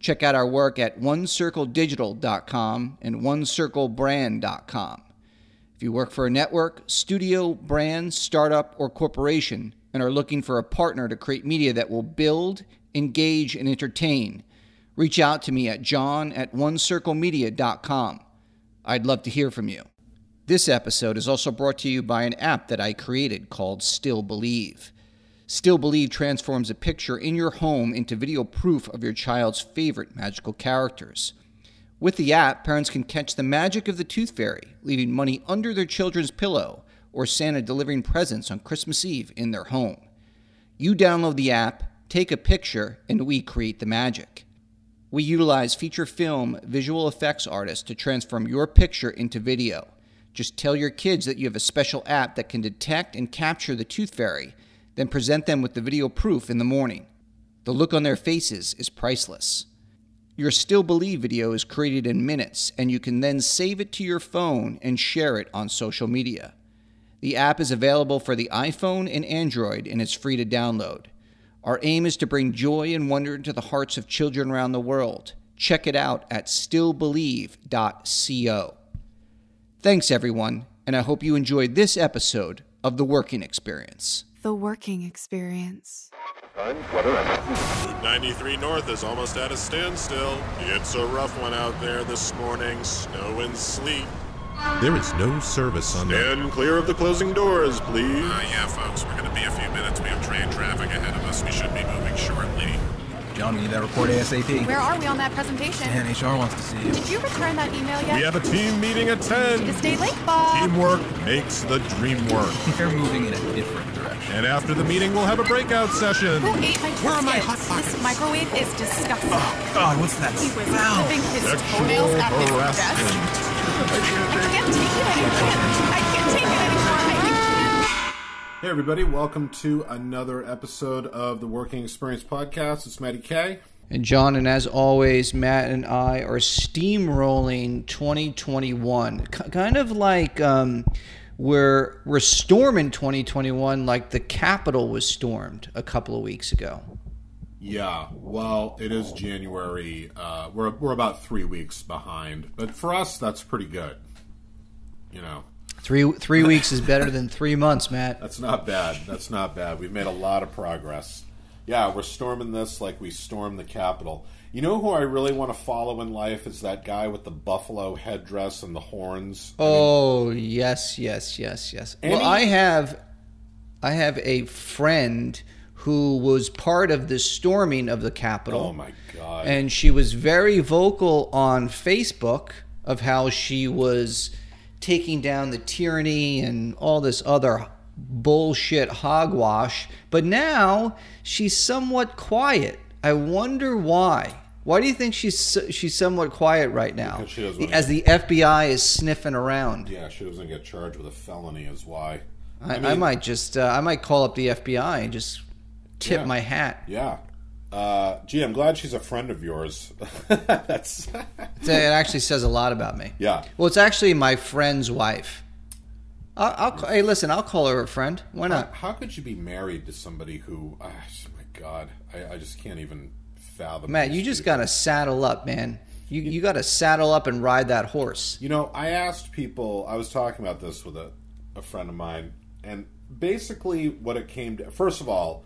Check out our work at onecircledigital.com and onecirclebrand.com. If you work for a network, studio, brand, startup, or corporation and are looking for a partner to create media that will build, engage, and entertain, reach out to me at john at onecirclemedia.com. I'd love to hear from you. This episode is also brought to you by an app that I created called Still Believe. Still Believe transforms a picture in your home into video proof of your child's favorite magical characters. With the app, parents can catch the magic of the tooth fairy, leaving money under their children's pillow, or Santa delivering presents on Christmas Eve in their home. You download the app, take a picture, and we create the magic. We utilize feature film visual effects artists to transform your picture into video. Just tell your kids that you have a special app that can detect and capture the tooth fairy then present them with the video proof in the morning. The look on their faces is priceless. Your Still Believe video is created in minutes, and you can then save it to your phone and share it on social media. The app is available for the iPhone and Android, and it's free to download. Our aim is to bring joy and wonder into the hearts of children around the world. Check it out at stillbelieve.co. Thanks, everyone, and I hope you enjoyed this episode of The Working Experience the working experience. Route 93 North is almost at a standstill. It's a rough one out there this morning. Snow and sleet. There is no service on Stand the... clear of the closing doors, please. Uh, yeah, folks, we're going to be a few minutes. We have train traffic ahead of us. We should be moving shortly. John, we need that report ASAP. Where are we on that presentation? Dan, HR wants to see you. Did you return that email yet? We have a team meeting at 10. To stay late, Bob. Teamwork makes the dream work. They're moving in a different direction. And after the meeting, we'll have a breakout session. Who ate my Where are my hot pockets? This microwave is disgusting. Oh, God, what's that He was smell? clipping his Sexual toenails at his desk. I can't take it anymore. I can't take it anymore. Hey, everybody, welcome to another episode of the Working Experience Podcast. It's Matty K. And John, and as always, Matt and I are steamrolling 2021, K- kind of like um, we're we're storming 2021, like the Capitol was stormed a couple of weeks ago. Yeah, well, it is January. Uh, we're, we're about three weeks behind. But for us, that's pretty good. You know, Three three weeks is better than three months, Matt. that's not bad. That's not bad. We've made a lot of progress. Yeah, we're storming this like we stormed the Capitol. You know who I really want to follow in life is that guy with the buffalo headdress and the horns. I mean, Oh yes, yes, yes, yes. well, I have I have a friend who was part of the storming of the Capitol. oh my god! and she was very vocal on Facebook of how she was taking down the tyranny and all this other bullshit hogwash. But now she's somewhat quiet. I wonder why. Why do you think she's she's somewhat quiet right now? Because she doesn't wanna As the FBI is sniffing around. yeah, she doesn't get charged with a felony, is why. I, I, mean- might just uh, I might call up the FBI and just tip Yeah. my hat. Yeah. Uh, gee, I'm glad she's a friend of yours. That's It actually says a lot about me. yeah. Well, it's actually my friend's wife. I'll, I'll hey, listen, I'll call her a friend. Why not? how could you be married to somebody who? ah, my God, I, I just can't even fathom. Matt, you just got to saddle up, man. You you got to saddle up and ride that horse. You know, I asked people. I was talking about this with a, a friend of mine, and basically, what it came to. First of all,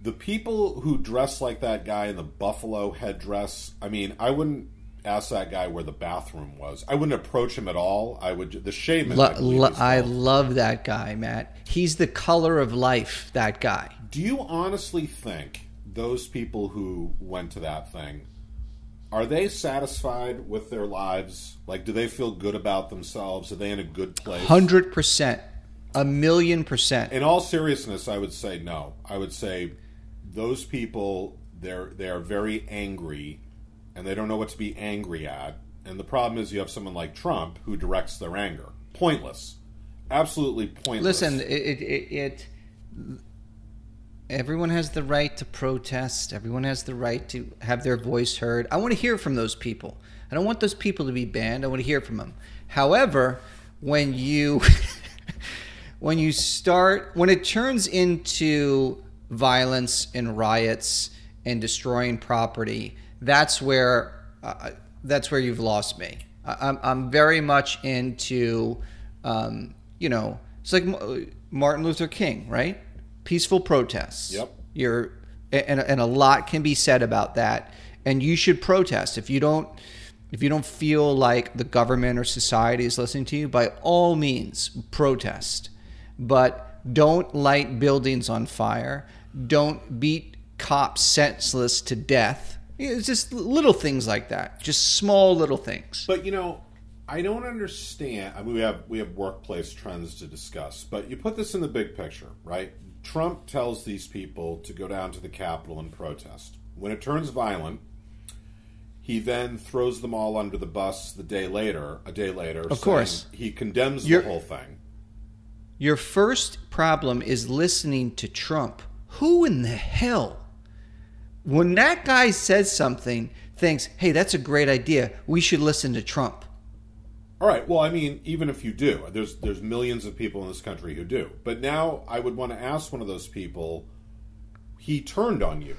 the people who dress like that guy in the buffalo headdress. I mean, I wouldn't ask that guy where the bathroom was. I wouldn't approach him at all. I would the shaman. Lo- I, lo- I love that guy, Matt. He's the color of life. That guy. Do you honestly think those people who went to that thing are they satisfied with their lives? Like, do they feel good about themselves? Are they in a good place? Hundred percent, a million percent. In all seriousness, I would say no. I would say those people they're they are very angry, and they don't know what to be angry at. And the problem is, you have someone like Trump who directs their anger. Pointless, absolutely pointless. Listen, it, it, it. Everyone has the right to protest. Everyone has the right to have their voice heard. I want to hear from those people. I don't want those people to be banned. I want to hear from them. However, when you when you start when it turns into violence and riots and destroying property, that's where uh, that's where you've lost me. I'm I'm very much into, um, you know, it's like Martin Luther King, right? Peaceful protests. Yep. You're and and a lot can be said about that, and you should protest if you don't. If you don't feel like the government or society is listening to you, by all means, protest. But don't light buildings on fire. Don't beat cops senseless to death. It's just little things like that. Just small little things. But you know, I don't understand. I mean, we have we have workplace trends to discuss, but you put this in the big picture, right? Trump tells these people to go down to the Capitol and protest. When it turns violent, he then throws them all under the bus the day later. A day later, Of course. he condemns the whole thing. Your first problem is listening to Trump. Who in the hell, when that guy says something, thinks, hey, that's a great idea, we should listen to Trump? All right. Well, I mean, even if you do, there's there's millions of people in this country who do. But now I would want to ask one of those people. He turned on you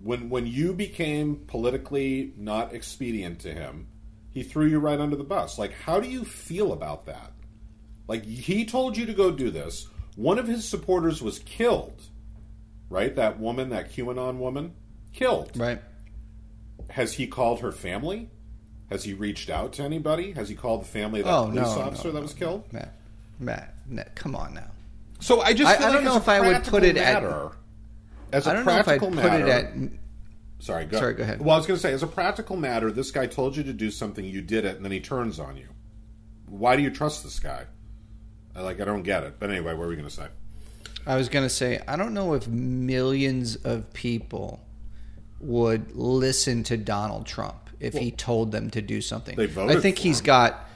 when when you became politically not expedient to him. He threw you right under the bus. Like, how do you feel about that? Like, he told you to go do this. One of his supporters was killed. Right, that woman, that QAnon woman, killed. Right. Has he called her family? Has he reached out to anybody? Has he called the family of that Oh, police no, officer no, that was killed? Matt, Matt, Matt, come on now. So I just I- I don't know if I would put practical it at- matter, as a I don't know if I'd practical put matter. it at. sorry, go, Sorry, go ahead. Well, I was going to say, as a practical matter, this guy told you to do something, you did it, and then he turns on you. Why do you trust this guy? I, like, I don't get it. But anyway, what were we going to say? I was going to say, I don't know if millions of people would listen to Donald Trump if he told them to do something. They voted I think he's him. got,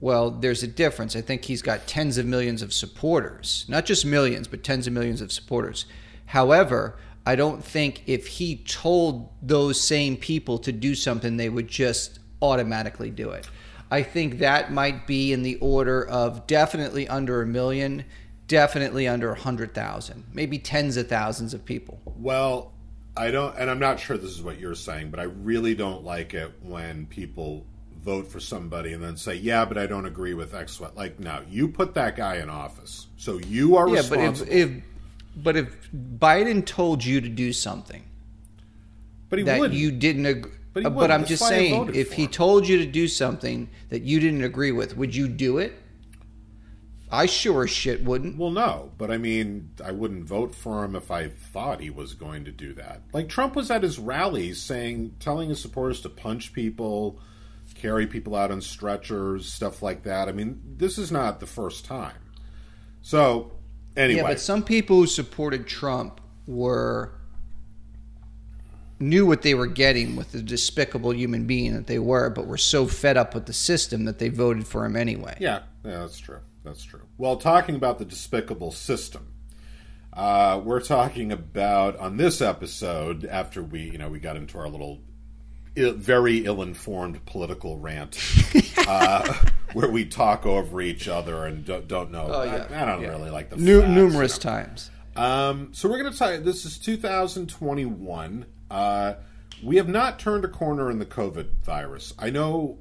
well, there's a difference. I think he's got tens of millions of supporters. Not just millions, but tens of millions of supporters. However, I don't think if he told those same people to do something, they would just automatically do it. I think that might be in the order of definitely under a million, definitely under a hundred thousand, maybe tens of thousands of people. Well, I don't, and I'm not sure this is what you're saying, but I really don't like it when people vote for somebody and then say, "Yeah, but I don't agree with X." Y." Like, no, you put that guy in office, so you are Yeah, but if, responsible. if but if Biden told you to do something but he that wouldn't. you didn't agree, But but. I'm That's just saying, if he him. told you to do something that you didn't agree with, would you do it? I sure as shit wouldn't. Well, no, but I mean, I wouldn't vote for him if I thought he was going to do that. Like Trump was at his rallies saying, telling his supporters to punch people, carry people out on stretchers, stuff like that. I mean, this is not the first time. So, anyway, Yeah, but some people who supported Trump were knew what they were getting with the despicable human being that they were, but were so fed up with the system that they voted for him anyway. Yeah, yeah, that's true. That's true. Well, talking about the despicable system, uh, we're talking about on this episode after we, you know, we got into our little Ill, very ill-informed political rant, uh, where we talk over each other and don't, don't know. Oh, yeah. I, I don't Yeah. really like the Nu- facts, numerous you know. times. Um, so we're going to talk. This is 2021. Uh, we have not turned a corner in the COVID virus. I know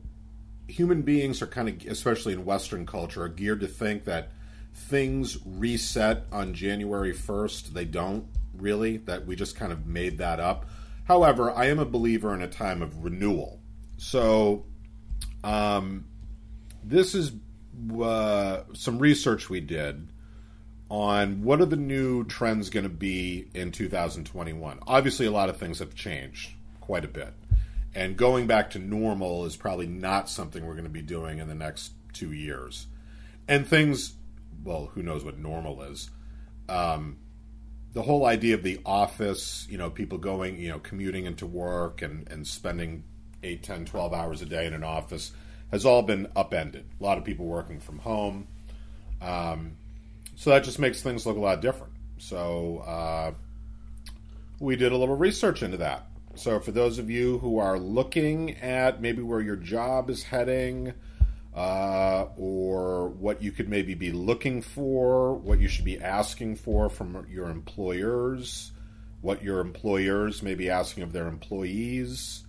human beings are kind of, especially in Western culture, are geared to think that things reset on January 1st. They don't really. That we just kind of made that up. However, I am a believer in a time of renewal. So, um, this is uh, some research we did on what are the new trends going to be in 2021. Obviously, a lot of things have changed quite a bit. And going back to normal is probably not something we're going to be doing in the next two years. And things, well, who knows what normal is. Um, the whole idea of the office, you know, people going, you know, commuting into work and, and spending 8, 10, 12 hours a day in an office has all been upended. A lot of people working from home. Um, so that just makes things look a lot different. So uh, we did a little research into that. So for those of you who are looking at maybe where your job is heading, uh, or what you could maybe be looking for, what you should be asking for from your employers, what your employers may be asking of their employees.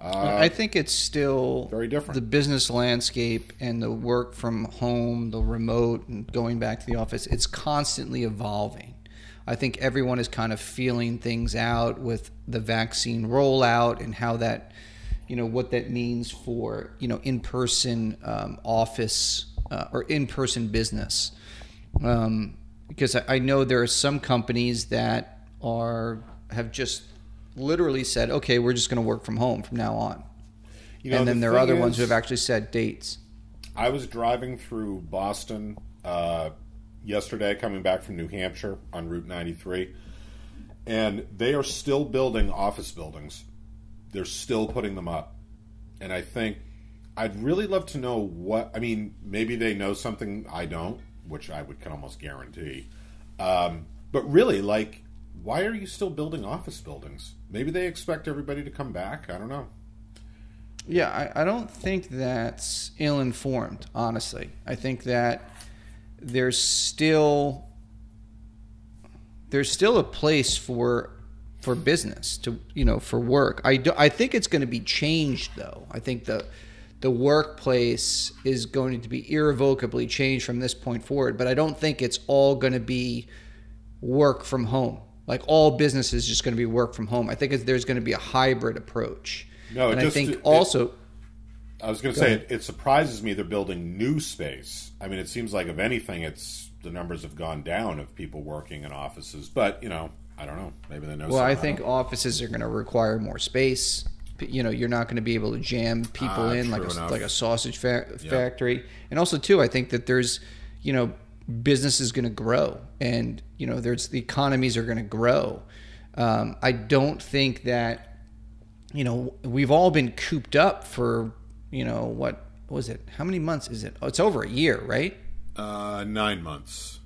Uh, I think it's still very different. The business landscape and the work from home, the remote, and going back to the office, it's constantly evolving. I think everyone is kind of feeling things out with the vaccine rollout and how that, you know, what that means for, you know, in person um, office uh, or in person business. Um, because I, I know there are some companies that are have just literally said, okay, we're just going to work from home from now on. You know, and then the there are other ones is- who have actually set dates. I was driving through Boston uh, yesterday, coming back from New Hampshire on Route 93, and they are still building office buildings. They're still putting them up. And I think I'd really love to know what, I mean, maybe they know something I don't, which I would can almost guarantee. Um, but really, like, why are you still building office buildings? Maybe they expect everybody to come back. I don't know. Yeah, I, I don't think that's ill informed, honestly. I think that there's still there's still a place for for business to you know for work. I do, I think it's going to be changed though. I think the the workplace is going to be irrevocably changed from this point forward. But I don't think it's all going to be work from home. Like all business is just going to be work from home. I think it's, there's going to be a hybrid approach. No, it and I think it- also. I was going to say it, it surprises me they're building new space. I mean, it seems like if anything, it's the numbers have gone down of people working in offices. But you know, I don't know. Maybe they know. Well, I think don't- offices are going to require more space. You know, you're not going to be able to jam people Ah, in like a, enough. like a sausage fa- Yeah. factory. And also, too, I think that there's, you know, business is going to grow, and you know, there's the economies are going to grow. Um, I don't think that, you know, we've all been cooped up for, you know, what was it? How many months is it? Oh, it's over a year, right? uh, nine months.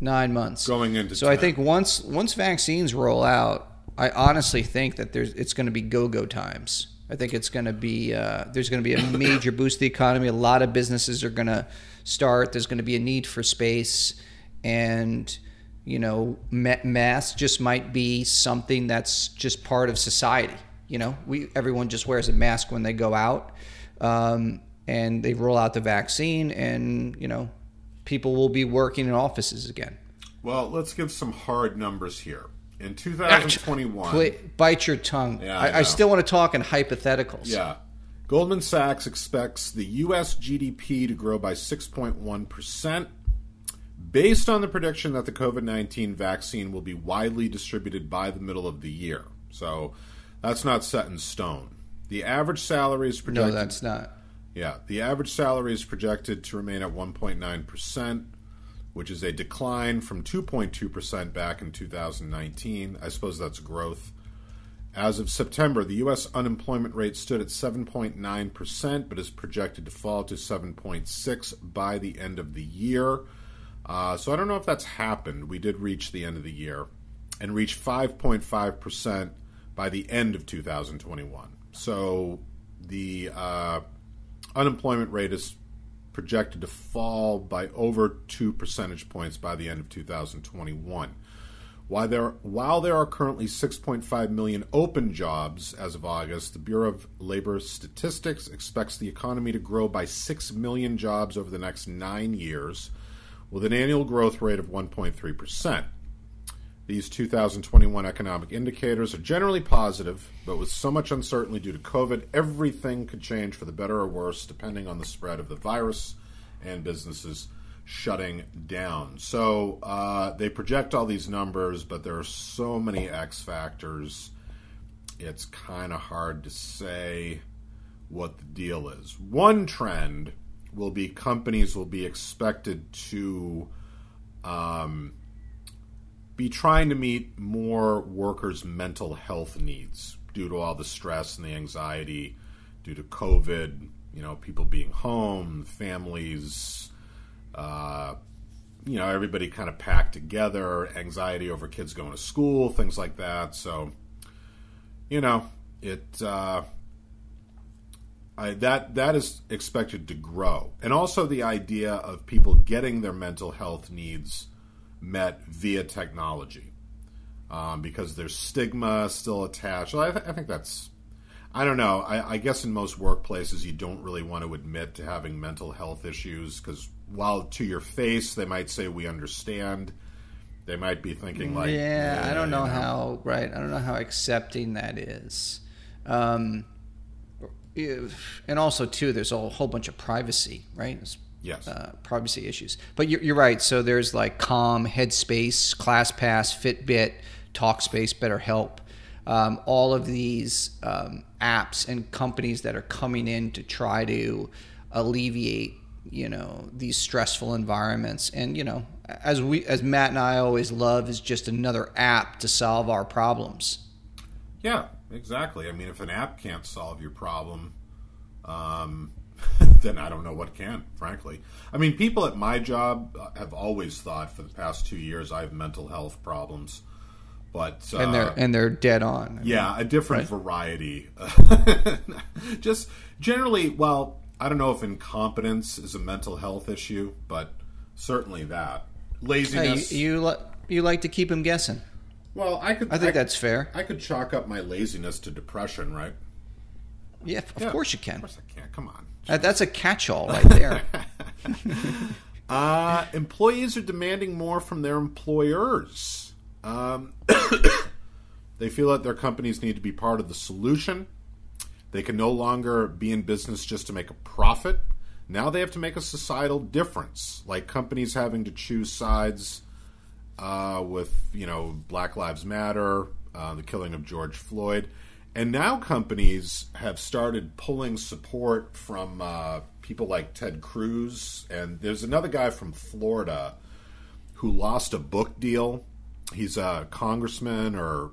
nine months Going into So I think once once vaccines roll out, I honestly think that there's it's going to be go go times. I think it's going to be uh, there's going to be a major boost to the economy. A lot of businesses are going to start. There's going to be a need for space, and you know, ma- masks just might be something that's just part of society. You know, we everyone just wears a mask when they go out, um, and they roll out the vaccine, and you know, people will be working in offices again. Well, let's give some hard numbers here. In 2021, Pla- bite your tongue. Yeah, I I. I still want to talk in hypotheticals. Yeah. Goldman Sachs expects the U.S. GDP to grow by 6.1%, based on the prediction that the COVID 19 vaccine will be widely distributed by the middle of the year. So that's not set in stone. The average salary is projected. No, that's not. Yeah, the average salary is projected to remain at 1.9%, which is a decline from 2.2% back in 2019. I suppose that's growth. As of September, the U.S. unemployment rate stood at 7.9%, but is projected to fall to 7.6 by the end of the year. Uh, so I don't know if that's happened. We did reach the end of the year and reach 5.5% by the end of 2021. So the uh, unemployment rate is projected to fall by over two percentage points by the end of 2021. While there, while there are currently 6.5 million open jobs as of August, the Bureau of Labor Statistics expects the economy to grow by 6 million jobs over the next nine years, with an annual growth rate of 1.3%. These 2021 economic indicators are generally positive, but with so much uncertainty due to COVID, everything could change for the better or worse depending on the spread of the virus and businesses shutting down. So uh, they project all these numbers, but there are so many X factors, it's kind of hard to say what the deal is. One trend will be companies will be expected to um, be trying to meet more workers' mental health needs due to all the stress and the anxiety due to COVID, you know, people being home, families, uh, you know, everybody kind of packed together, anxiety over kids going to school, things like that. So, you know, it uh, I, that that is expected to grow, and also the idea of people getting their mental health needs met via technology, um, because there's stigma still attached. Well, I, th- I think that's I don't know. I, I, guess in most workplaces, you don't really want to admit to having mental health issues because while to your face they might say we understand, they might be thinking like, yeah, yeah I don't know, you know, how right. I don't know how accepting that is. Um, if, and also too, there's a whole bunch of privacy, right? Yes. Uh, privacy issues. But you're, you're right. So there's like Calm, Headspace, ClassPass, Fitbit, Talkspace, BetterHelp um, all of these um, apps and companies that are coming in to try to alleviate you know these stressful environments and you know as we as Matt and I always love is just another app to solve our problems yeah exactly i mean if an app can't solve your problem um, then I don't know what can, frankly. I mean, people at my job have always thought for the past two years I have mental health problems. But uh, and they're and they're dead on. I yeah, mean, a different right? variety. Just generally, well, I don't know if incompetence is a mental health issue, but certainly that laziness. Hey, you, you, you like to keep him guessing. Well, I could. I think I, that's fair. I could chalk up my laziness to depression, right? Yeah, of yeah, course you can. Of course I can. Come on. Uh, that's a catch-all right there. uh, employees are demanding more from their employers. Um, they feel that their companies need to be part of the solution. They can no longer be in business just to make a profit. Now they have to make a societal difference, like companies having to choose sides uh, with, you know, Black Lives Matter, uh, the killing of George Floyd. And now companies have started pulling support from uh, people like Ted Cruz. And there's another guy from Florida who lost a book deal he's a congressman or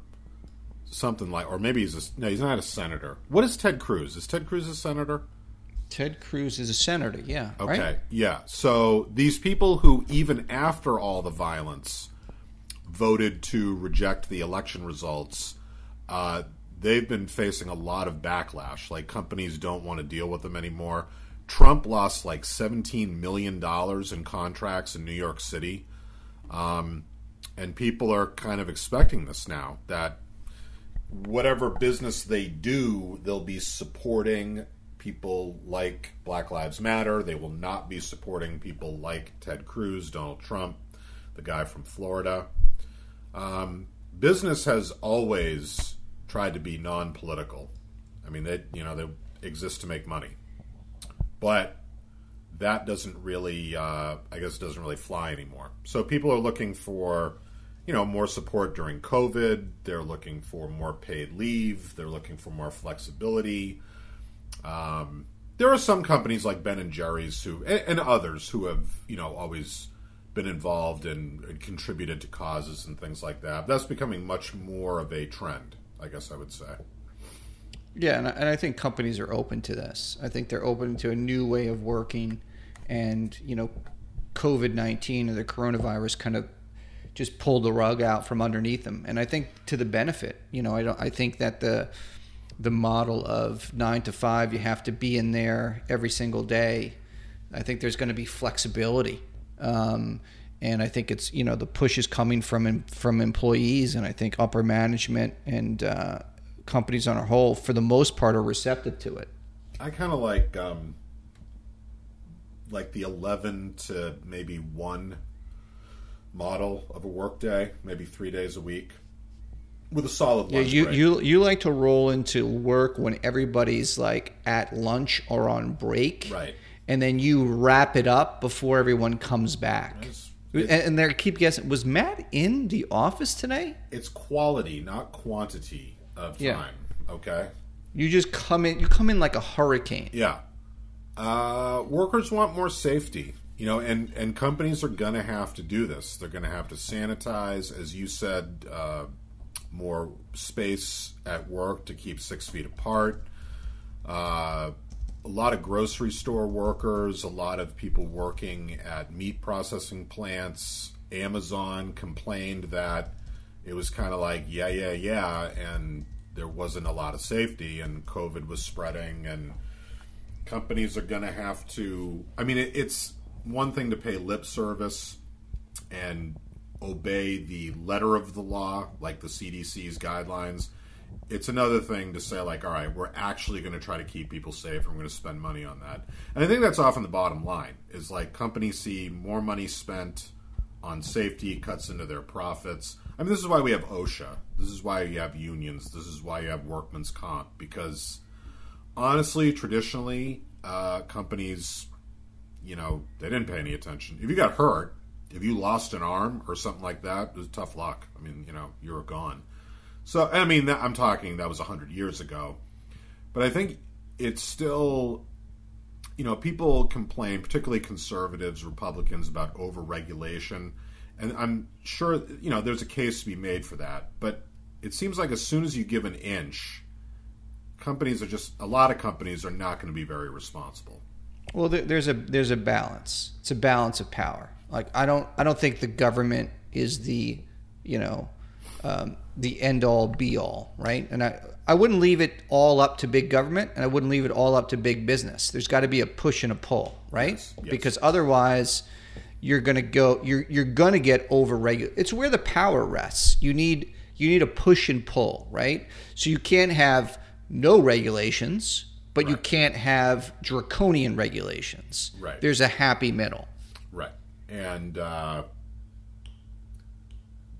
something like, or maybe he's a, no, he's not a senator. What is Ted Cruz? Is Ted Cruz a senator? Ted Cruz is a senator, yeah. Okay, right? yeah. So these people who, even after all the violence, voted to reject the election results, uh, they've been facing a lot of backlash. Like companies don't want to deal with them anymore. Trump lost like $17 million in contracts in New York City. Um, and people are kind of expecting this now that whatever business they do, they'll be supporting people like Black Lives Matter. They will not be supporting people like Ted Cruz, Donald Trump, the guy from Florida. Um, business has always tried to be non-political. I mean, they you know they exist to make money, but that doesn't really, uh, I guess, doesn't really fly anymore. So people are looking for you know, more support during COVID. They're looking for more paid leave. They're looking for more flexibility. Um, there are some companies like Ben and Jerry's who, and, and others who have, you know, always been involved and, and, contributed to causes and things like that. That's becoming much more of a trend, I guess I would say. Yeah, and I, and I think companies are open to this. I think they're open to a new way of working, and you know, COVID nineteen or the coronavirus kind of just pulled the rug out from underneath them. And I think to the benefit, you know, I don't, I think that the, the model of nine to five, you have to be in there every single day. I think there's going to be flexibility. Um, and I think it's, you know, the push is coming from, from employees and I think upper management and, uh, companies on a whole, for the most part, are receptive to it. I kind of like, um, like the 11 to maybe 1 model of a workday, maybe three days a week, with a solid Yeah, you, break. you you like to roll into work when everybody's like at lunch or on break, Right. And then you wrap it up before everyone comes back. It's- and, and they keep guessing. Was Matt in the office today? it's quality, not quantity of Yeah. time. Okay. You just come in. You come in like a hurricane. Yeah. Uh, workers want more safety, you know, and, and companies are to have to do this. They're to have to sanitize, as you said, uh, more space at work to keep six feet apart. Uh, a lot of grocery store workers, a lot of people working at meat processing plants. Amazon complained that it was kind of like, yeah, yeah, yeah, and there wasn't a lot of safety, and COVID was spreading, and companies are going to have to. I mean, it, it's one thing to pay lip service and obey the letter of the law, like the CDC's guidelines. It's another thing to say, like, all right, we're actually going to try to keep people safe, and we're going to spend money on that. And I think that's often the bottom line is like companies see more money spent on safety cuts into their profits. I mean, this is why we have OSHA. This is why you have unions. This is why you have workman's comp because honestly, traditionally, uh, companies, you know, they didn't pay any attention. If you got hurt, if you lost an arm or something like that, it was tough luck. I mean, you know, you were gone. So, I mean, that, I'm talking that was 100 years ago. But I think it's still, you know, people complain, particularly conservatives, Republicans, about overregulation. And I'm sure, you know, there's a case to be made for that. But it seems like as soon as you give an inch, companies are just a lot of companies are not going to be very responsible. Well, there's a there's a balance. It's a balance of power. Like I don't I don't think the government is the you know um, the end all be all, right? And I I wouldn't leave it all up to big government, and I wouldn't leave it all up to big business. There's got to be a push and a pull, right? Yes, yes. Because otherwise, you're gonna go you're you're gonna get over regulated. It's where the power rests. You need you need a push and pull, right? So you can't have no regulations, but you can't have draconian regulations. Right. There's a happy middle. Right. And uh,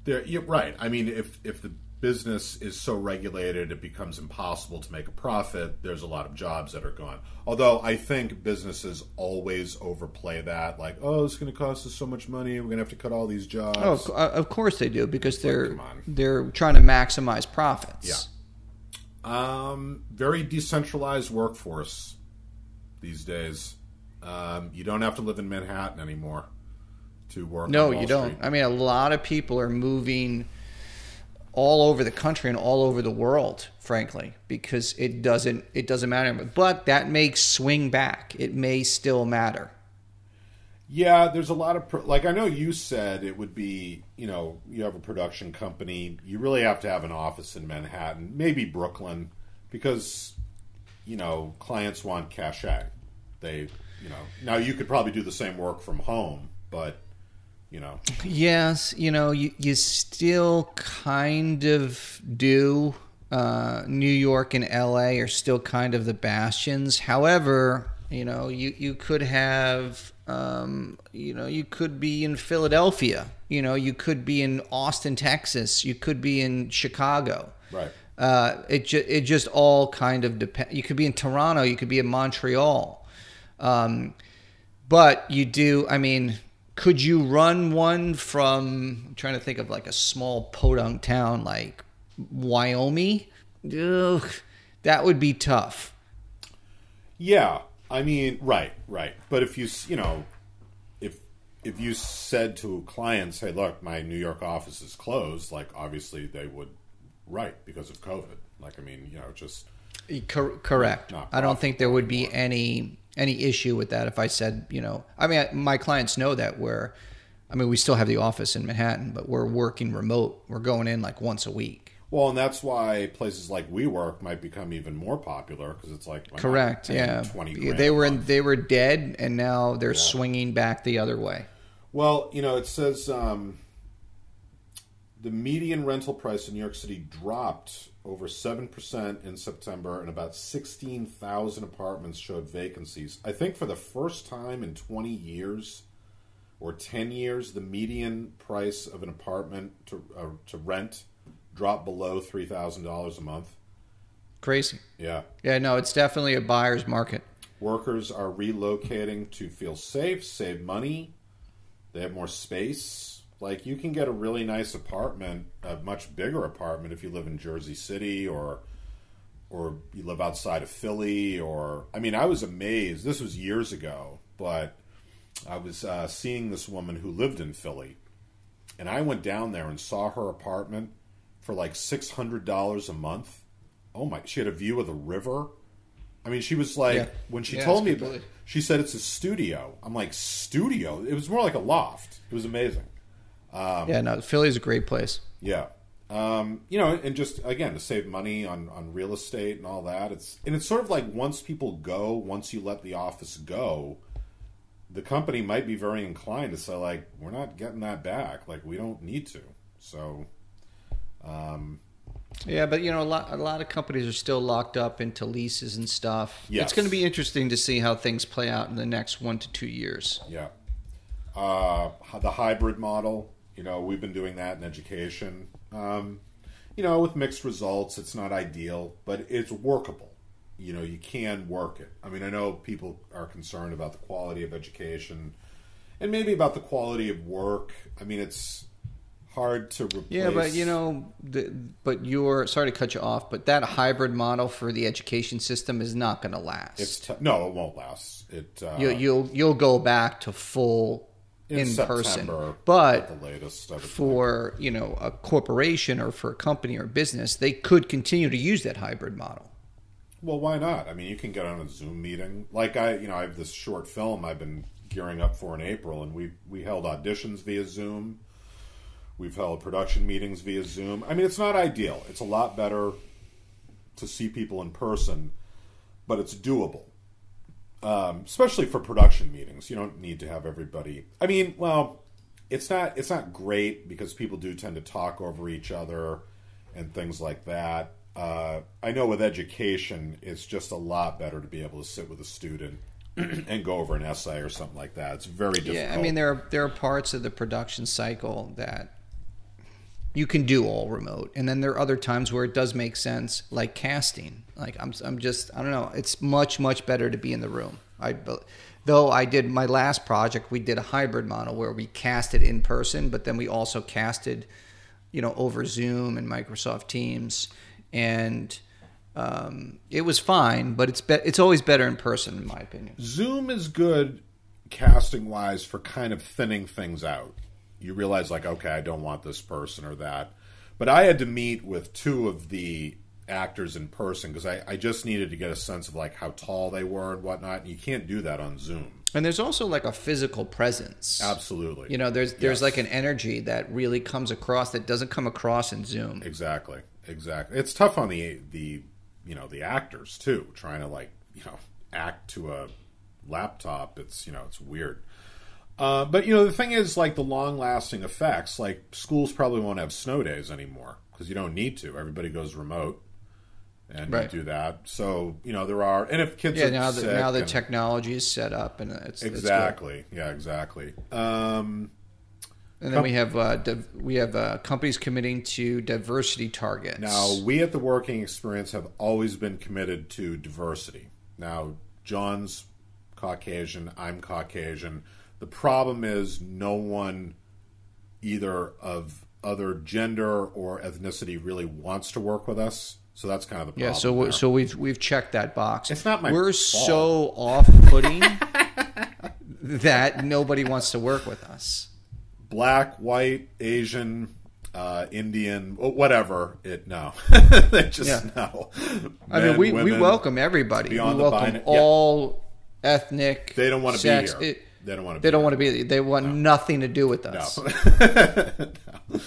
there, you're right. I mean, if if the business is so regulated it becomes impossible to make a profit, there's a lot of jobs that are gone. Although I think businesses always overplay that, like, oh, it's going to cost us so much money, we're going to have to cut all these jobs. Oh, of cou- of course they do because they're they're trying to maximize profits. Yeah. Um, very decentralized workforce these days. Um, you don't have to live in Manhattan anymore to work. No, you don't. I mean, a lot of people are moving all over the country and all over the world, frankly, because it doesn't it doesn't matter. But that may swing back. It may still matter. Yeah, there's a lot of pro- like I know you said it would be you know you have a production company you really have to have an office in Manhattan maybe Brooklyn because you know clients want cachet they you know now you could probably do the same work from home but you know Yes, you know, you, you still kind of do. Uh, New York and LA are still kind of the bastions. However, you know, you, you could have, um, you know, you could be in Philadelphia. You know, you could be in Austin, Texas. You could be in Chicago. right Uh, it ju- it just all kind of depends. You could be in Toronto. You could be in Montreal. Um, but you do. I mean, could you run one from? I'm trying to think of like a small podunk town like Wyoming. Ugh, that would be tough. Yeah, I mean, right, right. But if you, you know, if if you said to clients, "Hey, look, my New York office is closed," like obviously they would, right, because of COVID. Like, I mean, you know, just Cor- correct. I don't think there would be profitable any any issue with that if I said, you know, I mean, I- my clients know that we're, I mean, we still have the office in Manhattan, but we're working remote. We're going in like once a week. well, and that's why places like WeWork might become even more popular because it's like not Correct. Yeah. 20 grand They were in, they were dead, and now they're swinging back the other way. Well, you know, it says um, the median rental price in New York City dropped over 7% in September, and about 16,000 apartments showed vacancies. I think for the first time in 20 years, or 10 years, the median price of an apartment to, uh, to rent dropped below $3,000 a month. Crazy. Yeah. Yeah, no, it's definitely a buyer's market. Workers are relocating to feel safe, save money. They have more space. Like you can get a really nice apartment, a much bigger apartment if you live in Jersey City or or you live outside of Philly or I mean I was amazed. This was years ago, but I was uh, seeing this woman who lived in Philly, and I went down there and saw her apartment for like six hundred dollars a month. Oh my! She had a view of the river. I mean, she was like Yeah. when she Yeah, told me, about, she said it's a studio. I'm like studio. It was more like a loft. It was amazing. Um, yeah, no, Philly's a great place. Yeah. Um, you know, and just again to save money on, on real estate and all that. It's and it's sort of like once people go, once you let the office go, the company might be very inclined to say like, we're not getting that back. Like we don't need to. So um, Yeah, but you know, a lot a lot of companies are still locked up into leases and stuff. Yes. It's going to be interesting to see how things play out in the next one to two years. yeah. Uh, the hybrid model, you know, we've been doing that in education. Um, you know, with mixed results, it's not ideal, but it's workable. You know, you can work it. I mean, I know people are concerned about the quality of education and maybe about the quality of work. I mean, it's hard to replace. Yeah, but you know, the, but you're sorry to cut you off, but that hybrid model for the education system is not going to last. it's t- no, it won't last. It uh, you, you'll you'll go back to full in, person, but the latest. I would think. for you know a corporation or for a company or business, they could continue to use that hybrid model. Well, why not? I mean, you can get on a Zoom meeting. Like I, you know, I have this short film I've been gearing up for in April, and we we held auditions via Zoom. We've held production meetings via Zoom. I mean, it's not ideal. It's a lot better to see people in person, but it's doable. Um, especially for production meetings, you don't need to have everybody. I mean, well, it's not it's not great because people do tend to talk over each other and things like that. Uh, I know with education, it's just a lot better to be able to sit with a student and go over an essay or something like that. It's very difficult. Yeah, I mean there are there are parts of the production cycle that you can do all remote, and then there are other times where it does make sense, like casting. Like I'm I'm just I don't know. It's much much better to be in the room. I though I did my last project, we did a hybrid model where we casted in person, but then we also casted, you know, over Zoom and Microsoft Teams, and um, it was fine. But it's be- it's always better in person, in my opinion. Zoom is good casting wise for kind of thinning things out. You realize, like, okay, I don't want this person or that. But I had to meet with two of the actors in person because I, I just needed to get a sense of like how tall they were and whatnot. And you can't do that on Zoom. And there's also like a physical presence. Absolutely. You know, there's there's Yes. like an energy that really comes across that doesn't come across in Zoom. Exactly. Exactly. It's tough on the the you know the actors too, trying to like you know act to a laptop. It's you know it's weird. Uh, but you know the thing is like the long lasting effects. Like schools probably won't have snow days anymore because you don't need to. Everybody goes remote, and Right. you do that. So you know there are, and if kids Yeah, are now the now the and- technology is set up and it's it's exactly, yeah, exactly. Um, And then we have uh, div- we have uh, companies committing to diversity targets. Now, we at the Working Experience have always been committed to diversity. Now, John's Caucasian, I'm Caucasian. The problem is no one either of other gender or ethnicity really wants to work with us. So that's kind of the problem. yeah, so we- so we've we've checked that box. It's not my We're fault. so off-putting that nobody wants to work with us. black, white, Asian, uh, Indian, whatever. It no, they just Yeah. no. I mean, Men, we, we women, welcome everybody. We welcome yeah. all ethnic. They don't wanna be here. It- They don't want to. they don't want to be. They want nothing to do with us. No. No.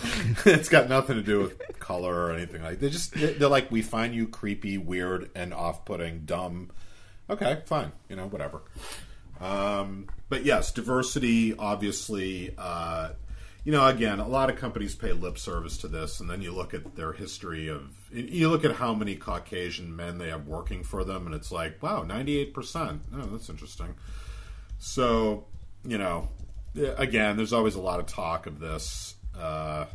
it's got nothing to do with color or anything like. They just they're like we find you creepy, weird, and off-putting, dumb. Okay, fine, you know, whatever. Um, but yes, diversity, obviously. Uh, you know, again, a lot of companies pay lip service to this, and then you look at their history of, you look at how many Caucasian men they have working for them, and it's like, wow, ninety-eight percent. Oh, that's interesting. So, you know, again, there's always a lot of talk of this. Uh,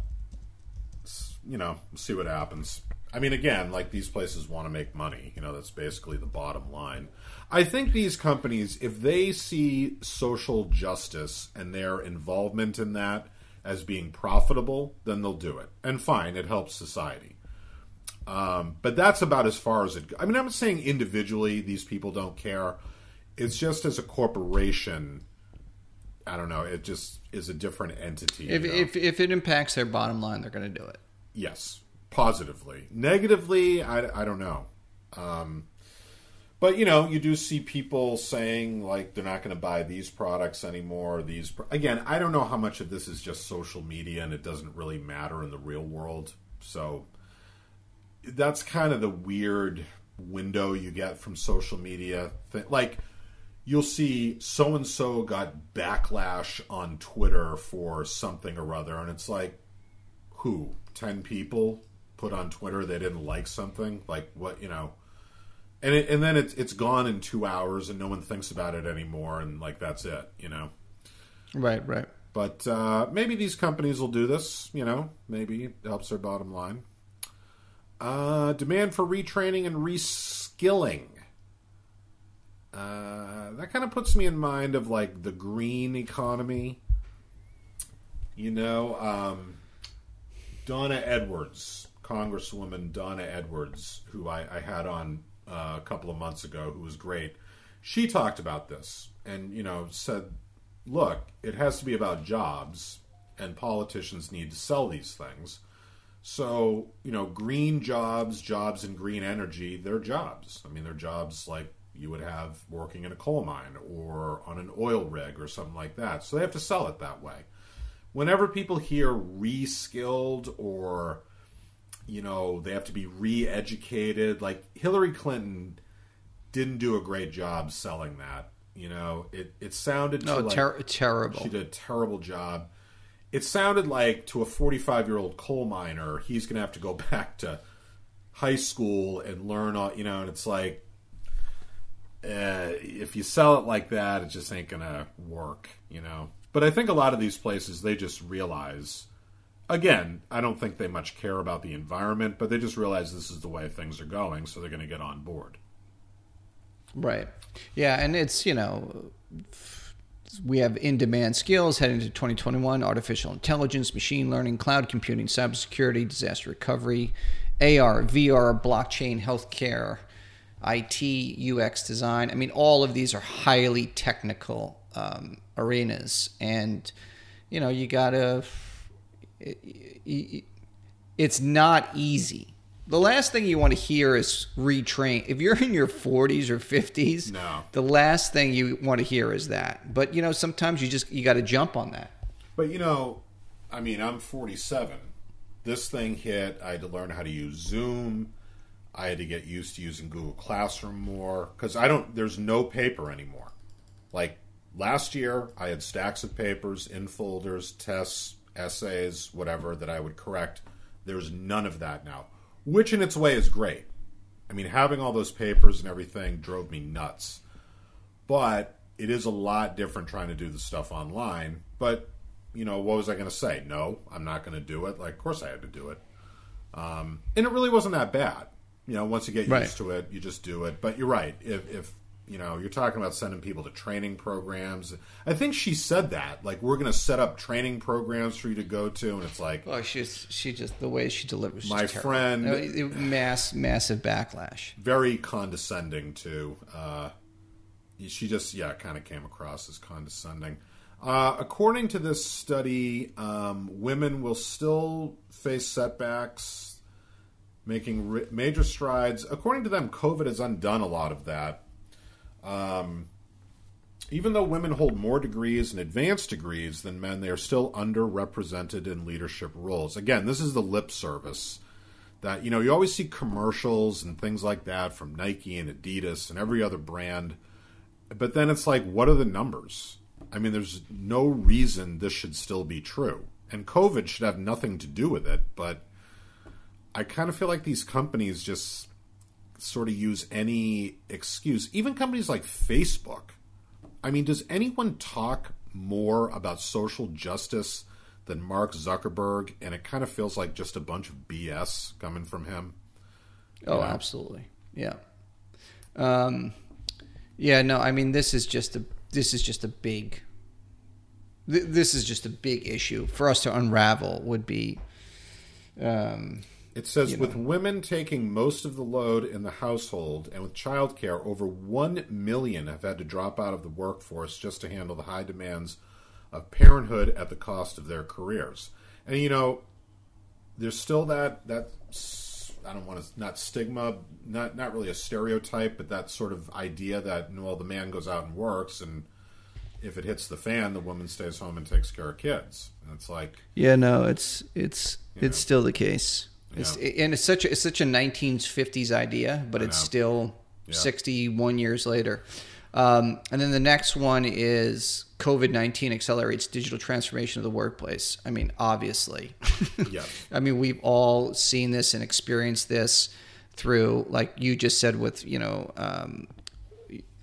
you know, see what happens. I mean, again, like these places want to make money. You know, that's basically the bottom line. I think these companies, if they see social justice and their involvement in that as being profitable, then they'll do it. And fine, it helps society. Um, but that's about as far as it. I mean, I'm saying individually these people don't care. It's just as a corporation. I don't know. It just is a different entity. If, you know? if if it impacts their bottom line, they're going to do it. yes, positively. Negatively, I, I don't know. Um, but you know, you do see people saying like they're not going to buy these products anymore. These pro- again, I don't know how much of this is just social media and it doesn't really matter in the real world. So that's kind of the weird window you get from social media. Like you'll see so and so got backlash on Twitter for something or other, and it's like, who? Ten people put on Twitter they didn't like something. Like what? You know. And it, and then it's it's gone in two hours, and no one thinks about it anymore, and like that's it, you know. Right, right. But uh, maybe these companies will do this. You know, maybe it helps their bottom line. Uh, demand for retraining and reskilling. Uh, that kind of puts me in mind of like the green economy. You know, um, Donna Edwards, Congresswoman Donna Edwards, who I, I had on uh, a couple of months ago, who was great. She talked about this and you know said, "Look, it has to be about jobs, and politicians need to sell these things." So, you know, green jobs, jobs in green energy, they're jobs. I mean, they're jobs like you would have working in a coal mine or on an oil rig or something like that. So they have to sell it that way. Whenever people hear reskilled or, you know, they have to be re educated, like Hillary Clinton didn't do a great job selling that. You know, it, it sounded No, to like, terrible. she did a terrible job. It sounded like to a 45 year old coal miner, he's going to have to go back to high school and learn all, you know, and it's like, uh, if you sell it like that, it just ain't to work, you know. But I think a lot of these places, they just realize, again, I don't think they much care about the environment, but they just realize this is the way things are going, so they're going to get on board. Right. Yeah, and it's, you know, we have in demand skills heading into 2021 artificial intelligence, machine learning, cloud computing, cybersecurity, disaster recovery, AR, VR, blockchain, healthcare, IT, UX design. I mean, all of these are highly technical um, arenas. And, you know, you got to, it's not easy. The last thing you want to hear is retrain. If you're in your 40s or 50s, No. the last thing you want to hear is that. But you know, sometimes you just you got to jump on that. But you know, I mean, I'm 47. This thing hit. I had to learn how to use Zoom. I had to get used to using Google Classroom more because I don't. There's no paper anymore. Like last year, I had stacks of papers in folders, tests, essays, whatever that I would correct. There's none of that now, which in its way is great. I mean, having all those papers and everything drove me nuts but it is a lot different trying to do the stuff online. But you know, what was I going to say? No, I'm not going to do it. Like, of course I had to do it, um, and it really wasn't that bad. You know, once you get Right. used to it, you just do it. But you're right. If, if you know, you're talking about sending people to training programs. I think she said that. Like, we're going to set up training programs for you to go to, and it's like, Oh, she's she just the way she delivers. My just terrible. friend- mass massive backlash. very condescending too. Uh, she just yeah kind of came across as condescending. Uh, according to this study, um, women will still face setbacks, making ri major strides. According to them, COVID has undone a lot of that. Um, even though women hold more degrees and advanced degrees than men, they are still underrepresented in leadership roles. Again, this is the lip service that you know you always see commercials and things like that from Nike and Adidas and every other brand but then it's like what are the numbers i mean there's no reason this should still be true and covid should have nothing to do with it but i kind of feel like these companies just sort of use any excuse even companies like facebook i mean does anyone talk more about social justice than Mark Zuckerberg, and it kind of feels like just a bunch of BS coming from him. Oh, know? absolutely. Yeah. Um, yeah. No, I mean this is just a this is just a big. th- This is just a big issue for us to unravel. Would be. Um, It says with know. women taking most of the load in the household and with childcare, over 1 million have had to drop out of the workforce just to handle the high demands of parenthood at the cost of their careers. And you know, there's still that that I don't want to not stigma, not not really a stereotype, but that sort of idea that well, the man goes out and works, and if it hits the fan, the woman stays home and takes care of kids. And it's like, yeah. No, it's it's it's still the case. It's, Yeah. and it's such a, it's such a 1950s idea, but it's still Yeah. 61 years later. Um, and then the next one is COVID 19 accelerates digital transformation of the workplace. I mean, obviously. Yes. I mean, we've all seen this and experienced this through, like you just said, with, you know, um,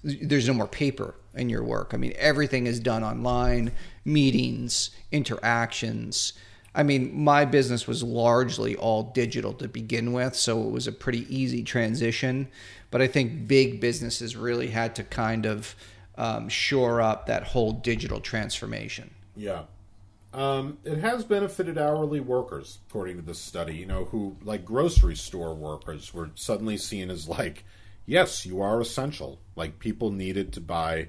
there's no more paper in your work. I mean, everything is done online, meetings, interactions. I mean, my business was largely all digital to begin with, so it was a pretty easy transition. But I think big businesses really had to kind of um, shore up that whole digital transformation. Yeah. Um, it has benefited hourly workers, according to this study, you know, who, like grocery store workers, were suddenly seen as like, yes, you are essential. Like people needed to buy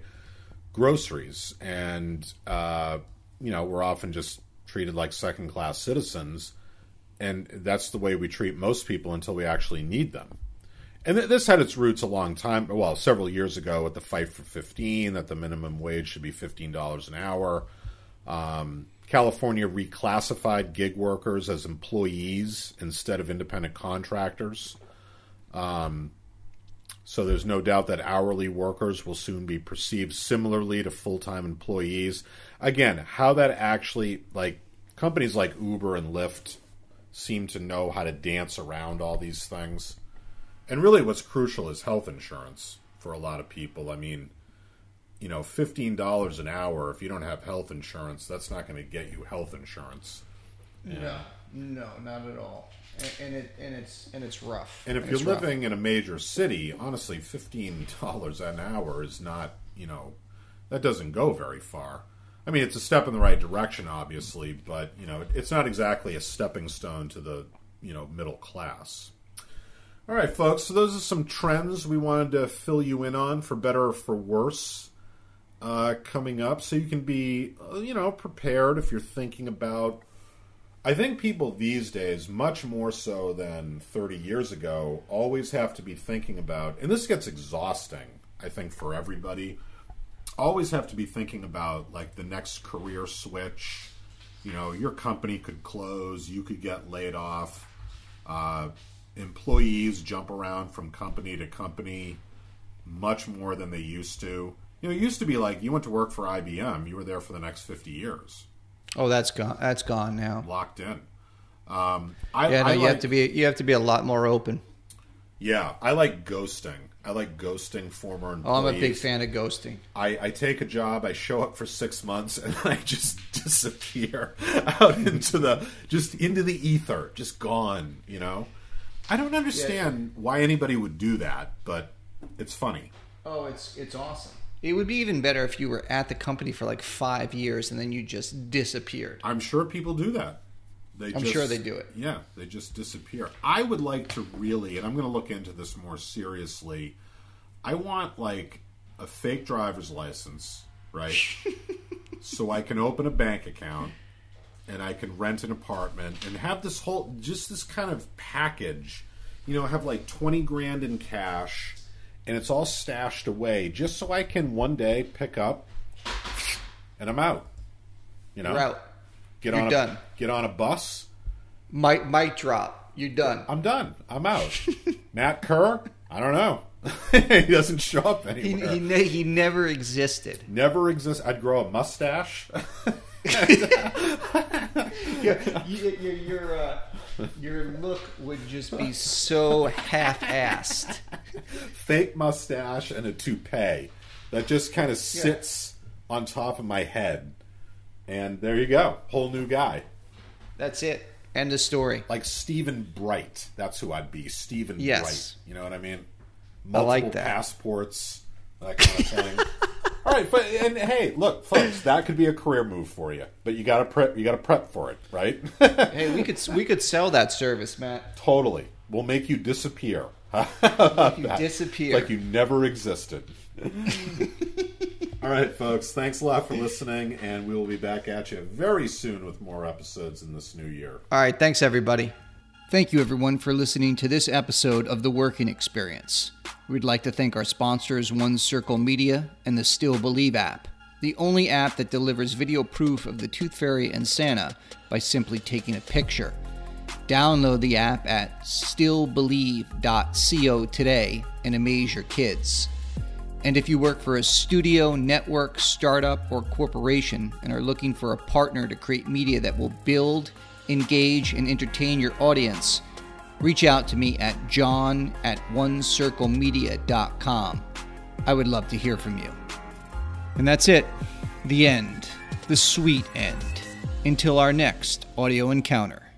groceries, and, uh, you know, we're often just treated like second class citizens. And that's the way we treat most people until we actually need them. And th- this had its roots a long time, well, several years ago with the fight for 15, that the minimum wage should be $15 an hour. Um, California reclassified gig workers as employees instead of independent contractors. Um, so there's no doubt that hourly workers will soon be perceived similarly to full-time employees. Again, how that actually like companies like Uber and Lyft seem to know how to dance around all these things. And really what's crucial is health insurance for a lot of people. I mean, you know, $15 an hour if you don't have health insurance, that's not going to get you health insurance. No, no, not at all. And, and it and it's and it's rough. And if It's you're rough. living in a major city, honestly, fifteen dollars an hour is not, you know, that doesn't go very far. I mean, it's a step in the right direction, obviously, but you know, it's not exactly a stepping stone to the, you know, middle class. All right, folks. So those are some trends we wanted to fill you in on, for better or for worse, uh, coming up, so you can be, uh, you know, prepared if you're thinking about I think people these days, much more so than 30 years ago, always have to be thinking about, and this gets exhausting, I think, for everybody, always have to be thinking about like the next career switch. You know, your company could close, you could get laid off, uh, employees jump around from company to company much more than they used to. You know, it used to be like you went to work for IBM, you were there for the next 50 years, oh, that's gone. That's gone now. locked in. Um, I, Yeah, no, I you like, have to be you have to be a lot more open. Yeah, I like ghosting. I like ghosting former employees. Oh, I'm a big fan of ghosting. I, I take a job, I show up for six months, and I just disappear out into the just into the ether, just gone. You know, I don't understand why anybody would do that, but it's funny. Oh, it's it's awesome. It would be even better if you were at the company for like five years and then you just disappeared. I'm sure people do that. They I'm just- sure they do it. Yeah, they just disappear. I would like to really, and I'm going to look into this more seriously. I want like a fake driver's license, right? so I can open a bank account and I can rent an apartment and have this whole just this kind of package. You know, have like 20 grand in cash and it's all stashed away just so I can one day pick up and I'm out. You know, You're out. get You're on a, done. get on a bus. Mic mic drop. You're done. I'm done. I'm out. Matt Kerr, I don't know. he doesn't show up He, anywhere. he, ne- he never existed. Never exist. I'd grow a mustache. your, your, your, uh, your look would just be so half-assed. Fake mustache and a toupee that just kind of sits on top of my head, and there you go, whole new guy. That's it. End of story. Like Stephen Bright. That's who I'd be. Stephen Yes. Bright. You know what I mean? I like that. passports, that kind of thing. All right, but and hey, look, folks, that could be a career move for you, but you got to prep. You got to prep for it, right? Hey, we could we could sell that service, Matt. totally. We'll make you disappear. You disappear. like you never existed. All right, folks. Thanks a lot for listening, and we will be back at you very soon with more episodes in this new year. All right, thanks everybody. Thank you everyone for listening to this episode of The Working Experience. We'd like to thank our sponsors One Circle Media and the Still Believe app, the only app that delivers video proof of the Tooth Fairy and Santa by simply taking a picture. Download the app at stillbelieve.co today and amaze your kids. And if you work for a studio, network, startup, or corporation and are looking for a partner to create media that will build, engage, and entertain your audience, reach out to me at john at onecirclemedia.com. I would love to hear from you. And that's it. The end. The sweet end. Until our next audio encounter.